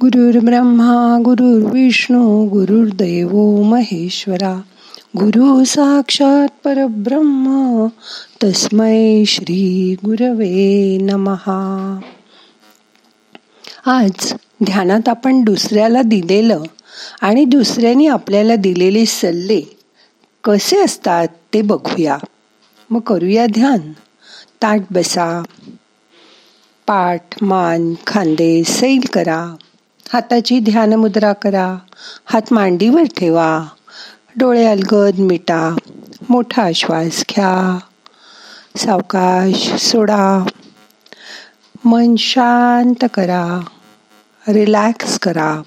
गुरुर् ब्रह्मा गुरुर्विष्णू गुरुर्दैव महेश्वरा. गुरु साक्षात परब्रह्म तस्मै श्री गुरवे नमहा आज ध्यानात आपण दुसऱ्याला दिलेलं आणि दुसऱ्याने आपल्याला दिलेले सल्ले कसे असतात ते बघूया. मग करूया ध्यान. ताट बसा. पाठ मान खांदे सैल करा. हाताची ध्यान मुद्रा करा. हात मांडीवर ठेवा. डोळे अलगद मिटा. मोठा श्वास घ्या. सावकाश सोडा. मन शांत करा. रिलॅक्स करा.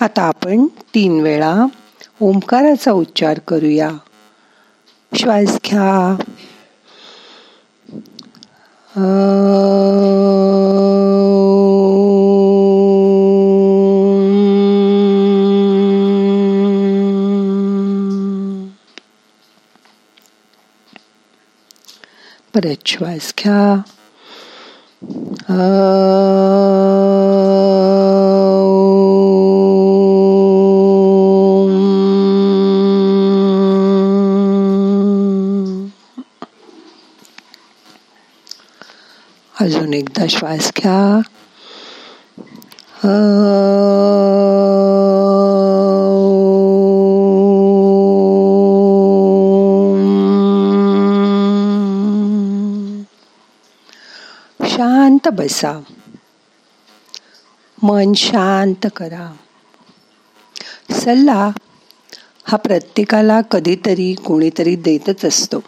आता आपण तीन वेळा ओंकाराचा उच्चार करूया. श्वास घ्या. आ... श्वास घ्या अजून एकदा श्वास घ्या शांत बसा. मन शांत करा. सल्ला हा प्रत्येकाला कधीतरी कोणीतरी देतच असतो.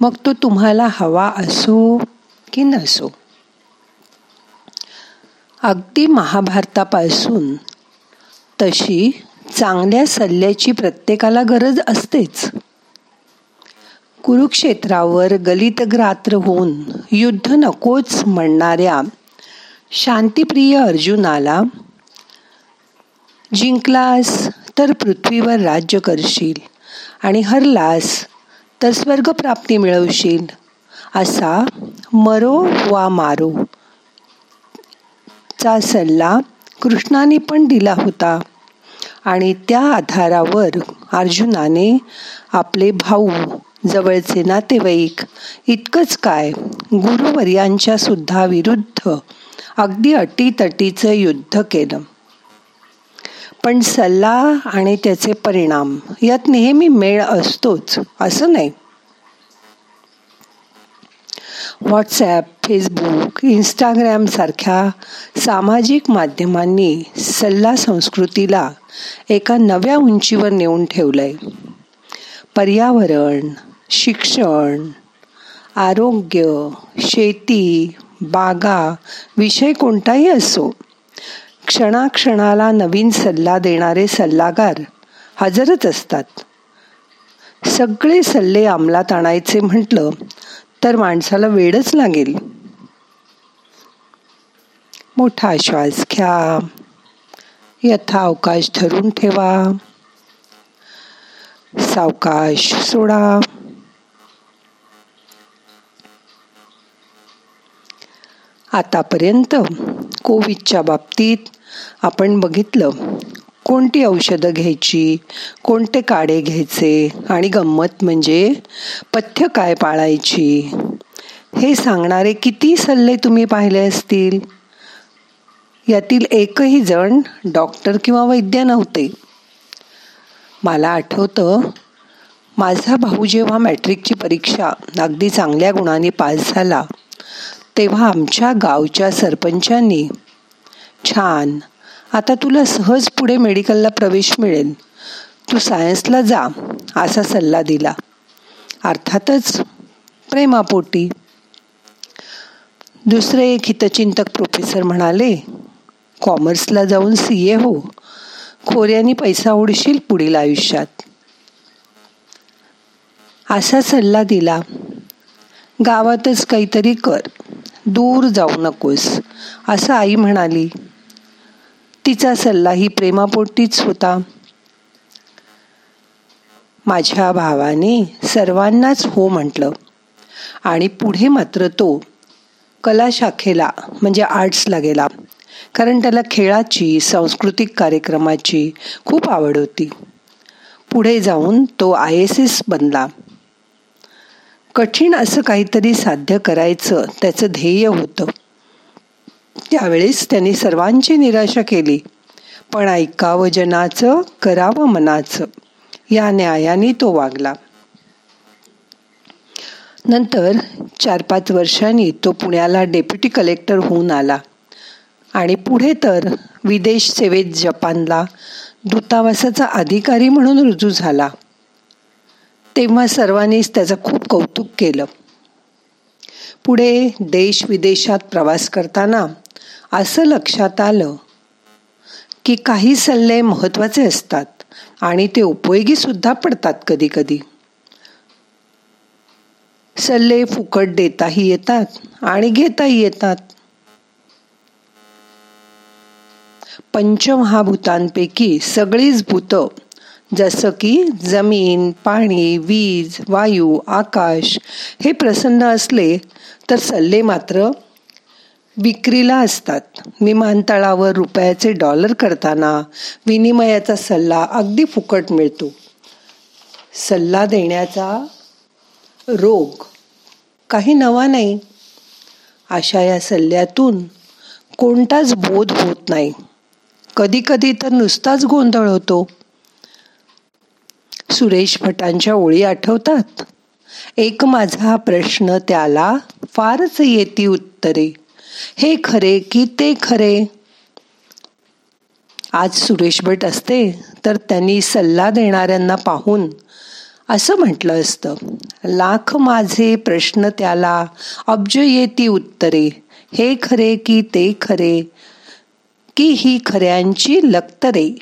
मग तो तुम्हाला हवा असो की नसो. अगदी महाभारतापासून तशी चांगल्या सल्ल्याची प्रत्येकाला गरज असतेच. कुरुक्षेत्रावर गलितग्रात्र होऊन युद्ध नकोच म्हणणाऱ्या शांतिप्रिय अर्जुनाला जिंकलास तर पृथ्वीवर राज्य करशील आणि हरलास तर स्वर्गप्राप्ती मिळवशील असा मरो वा मारो चा सल्ला कृष्णाने पण दिला होता. आणि त्या आधारावर अर्जुनाने आपले भाऊ जवळचे नातेवाईक इतकंच काय? गुरुवर्यांच्या सुद्धा विरुद्ध अगदी अटीतटीचं युद्ध केलं. पण सल्ला आणि त्याचे परिणाम यात नेहमी मेळ असतोच असं नाही. व्हॉट्सॲप फेसबुक इंस्टाग्राम सारख्या सामाजिक माध्यमांनी सल्ला संस्कृतीला एका नव्या उंचीवर नेऊन ठेवलंय. पर्यावरण शिक्षण आरोग्य शेती बागा विषय कोणताही असो क्षणाक्षणाला नवीन सल्ला देणारे सल्लागार हजरच असतात. सगळे सल्ले अंमलात आणायचे म्हटलं तर माणसाला वेळच लागेल. मोठा श्वास घ्या. यथा अवकाश धरून ठेवा. सावकाश सोडा. आतापर्यंत कोविडच्या बाबतीत आपण बघितलं कोणती औषधं घ्यायची कोणते काढे घ्यायचे आणि गंमत म्हणजे पथ्य काय पाळायची हे सांगणारे किती सल्ले तुम्ही पाहिले असतील? यातील एकही जण डॉक्टर किंवा वैद्य नव्हते. मला आठवतं माझा भाऊ जेव्हा मॅट्रिकची परीक्षा अगदी चांगल्या गुणाने पास झाला तेव्हा आमच्या गावच्या सरपंचांनी छान आता तुला सहज पुढे मेडिकलला प्रवेश मिळेल. तू सायन्सला जा असा सल्ला दिला. अर्थातच प्रेमापोटी. दुसरे एक हितचिंतक प्रोफेसर म्हणाले कॉमर्सला जाऊन सी ए हो. खोऱ्यानी पैसा उडशील पुढील आयुष्यात. असा सल्ला दिला. गावातच काहीतरी कर. दूर जाऊ नकोस असं आई म्हणाली. तिचा सल्लाही प्रेमापोटीच होता. माझ्या भावाने सर्वांनाच हो म्हटलं आणि पुढे मात्र तो कला शाखेला म्हणजे आर्ट्सला गेला. कारण त्याला खेळाची सांस्कृतिक कार्यक्रमाची खूप आवड होती. पुढे जाऊन तो आय एस एस बनला. कठीण असं काहीतरी साध्य करायचं त्याचं ध्येय होतं. त्यावेळेस त्यांनी सर्वांची निराशा केली. पण ऐकावं जनाचं करावं मनाचं या न्यायाने तो वागला. नंतर चार पाच वर्षांनी तो पुण्याला डेप्युटी कलेक्टर होऊन आला. आणि पुढे तर विदेश सेवेत जपानला दूतावासाचा अधिकारी म्हणून रुजू झाला. तेव्हा सर्वांनीच त्याचं खूप कौतुक केलं. पुढे देश विदेशात प्रवास करताना असं लक्षात आलं की काही सल्ले महत्त्वाचे असतात आणि ते उपयोगीसुद्धा पडतात कधी कधी सल्ले फुकट देताही येतात आणि घेताही येतात. पंचमहाभूतांपैकी सगळीच भूतं जसं की जमीन पाणी वीज वायू आकाश हे प्रसन्न असले तर सल्ले मात्र विक्रीला असतात. विमानतळावर रुपयाचे डॉलर करताना विनिमयाचा सल्ला अगदी फुकट मिळतो. सल्ला देण्याचा रोग काही नवा नाही. अशा या सल्ल्यातून कोणताच बोध होत नाही. कधी कधी तर नुसताच गोंधळ होतो. सुरेश भटांच्या ओळी आठवतात? एक माझा प्रश्न त्याला फारच येती उत्तरे. हे खरे की ते खरे? आज सुरेश भट असते तर त्यांनी सल्ला देणाऱ्यांना पाहून असं म्हटलं असतं लाख माझे प्रश्न त्याला अब्ज येती उत्तरे. हे खरे की ते खरे? की ही खऱ्यांची लक्तरे?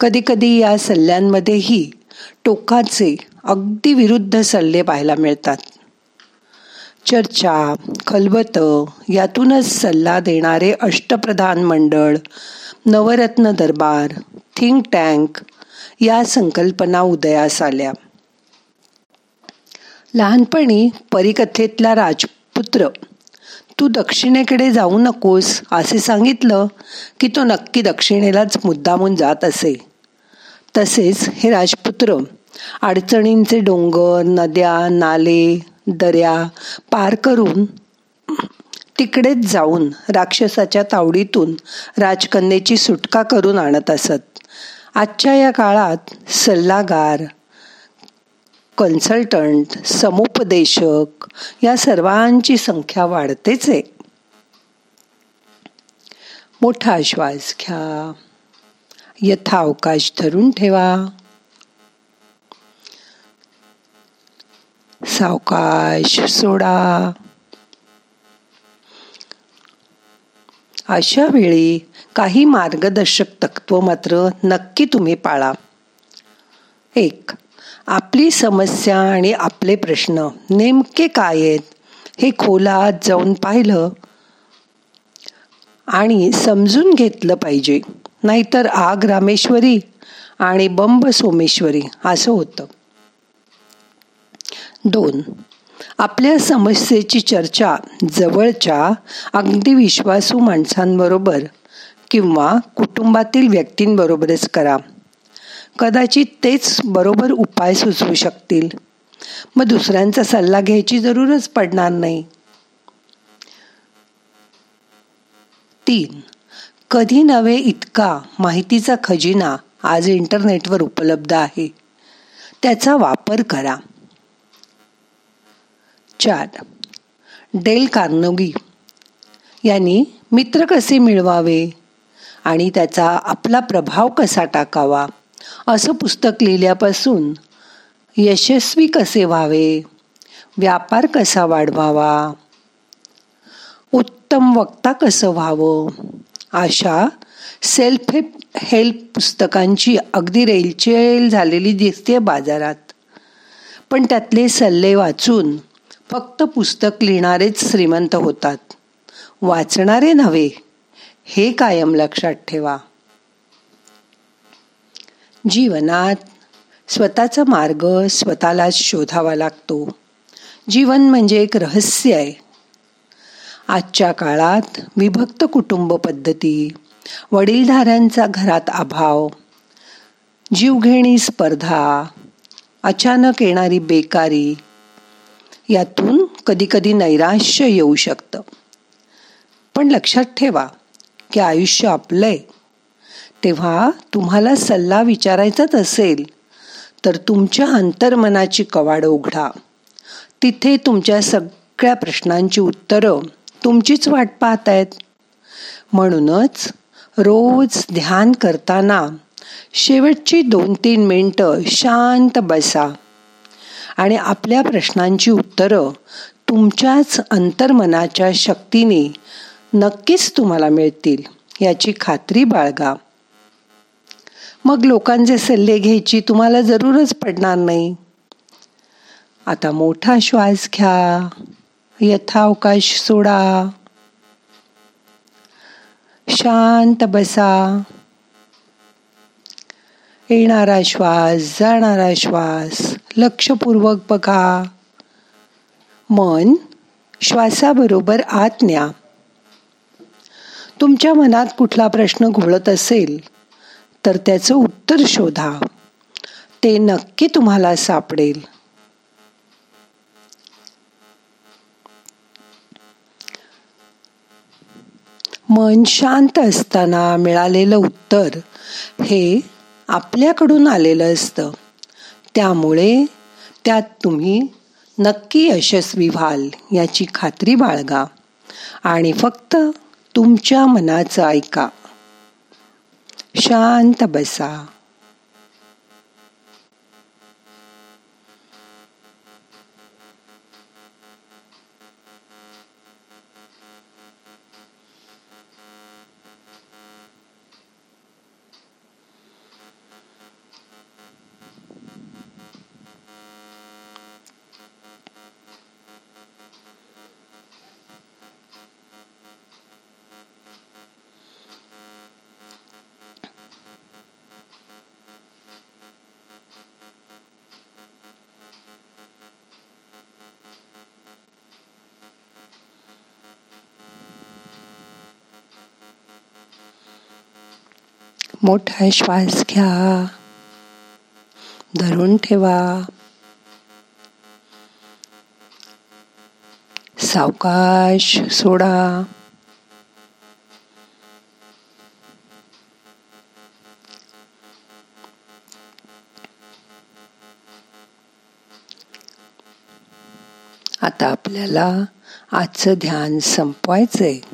कधी कधी या सल्ल्यांमध्येही टोकाचे अगदी विरुद्ध सल्ले पाहायला मिळतात. चर्चा खलबत यातूनच सल्ला देणारे अष्टप्रधान मंडळ नवरत्न दरबार थिंक टँक या संकल्पना उदयास आल्या. लहानपणी परिकथेतला राजपुत्र तू दक्षिणेकडे जाऊ नकोस असे सांगितलं की तो नक्की दक्षिणेलाच मुद्दामून जात असे. तसेच हे राजपुत्र अडचणींचे डोंगर नद्या नाले दर्या पार करून तिकडेच जाऊन राक्षसाच्या तावडीतून राजकन्येची सुटका करून आणत असत. आजच्या या काळात सल्लागार कन्सल्टंट समुपदेशक या सर्वांची संख्या वाढतेच आहे. मोठा श्वास घ्या. यथा अवकाश धरून ठेवा. सावकाश सोडा. अशा वेळी काही मार्गदर्शक तत्व मात्र नक्की तुम्ही पाळा. एक आपली समस्या आणि आपले प्रश्न नेमके काय आहेत हे खोलात जाऊन पाहिलं आणि समजून घेतलं पाहिजे. नाहीतर आग रामेश्वरी आणि बंब सोमेश्वरी असं होतं. दोन आपल्या समस्येची चर्चा जवळच्या अगदी विश्वासू माणसांबरोबर किंवा कुटुंबातील व्यक्तींबरोबरच करा. कदाचित तेच बरोबर उपाय सुचवू शकतील. मग दुसऱ्यांचा सल्ला घ्यायची जरूरच पडणार नाही. तीन. कधी नव्हे इतका माहितीचा खजिना आज इंटरनेटवर उपलब्ध आहे. त्याचा वापर करा. चार. डेल कार्नोगी यांनी मित्र कसे मिळवावे? आणि त्याचा आपला प्रभाव कसा टाकावा? असं पुस्तक लिहिल्यापासून यशस्वी कसे व्हावे? व्यापार कसा वाढवावा? उत्तम वक्ता कसं व्हावं? अशा सेल्फ हेल्प पुस्तकांची अगदी रेलचेल झालेली दिसते बाजारात. पण त्यातले सल्ले वाचून फक्त पुस्तक लिहिणारेच श्रीमंत होतात. वाचणारे नव्हे हे कायम लक्षात ठेवा. जीवनात स्वतःचा मार्ग स्वतःलाच शोधावा लागतो. जीवन म्हणजे एक रहस्य आहे. आजच्या काळात विभक्त कुटुंब पद्धती वडीलधाऱ्यांचा घरात अभाव जीवघेणी स्पर्धा अचानक येणारी बेकारी यातून कधीकधी नैराश्य येऊ शकतं. पण लक्षात ठेवा की आयुष्य आपलं आहे तेव्हा तुम्हाला सल्ला विचारायचाच असेल तर तुमच्या अंतर्मनाची कवाड उघडा. तिथे तुमच्या सगळ्या प्रश्नांची उत्तरं तुमचीच वाट पाहत आहेत म्हणूनच रोज ध्यान करताना शेवटची दोन तीन मिनटं शांत बसा आणि आपल्या प्रश्नांची उत्तरं तुमच्याच अंतर्मनाच्या शक्तीने नक्कीच तुम्हाला मिळतील याची खात्री बाळगा. मग लोकांचे सल्ले घ्यायची तुम्हाला जरूरच पडणार नाही. आता मोठा श्वास घ्या. यथावकाश सोडा. शांत बसा. येणारा श्वास जाणारा श्वास लक्षपूर्वक बघा. मन श्वासाबरोबर आत न्या. तुमच्या मनात कुठला प्रश्न घोळत असेल तर त्याचं उत्तर शोधा. ते नक्की तुम्हाला सापडेल. मन शांत असताना मिळालेलं उत्तर हे आपल्याकडून आलेलं असतं. त्यामुळे त्यात तुम्ही नक्की यशस्वी व्हाल याची खात्री बाळगा. आणि फक्त तुमच्या मनाचं ऐका. शांत बसा. मोठा श्वास घ्या. धरून ठेवा. सावकाश सोडा. आता आपल्याला आजचं ध्यान संपवायचंय.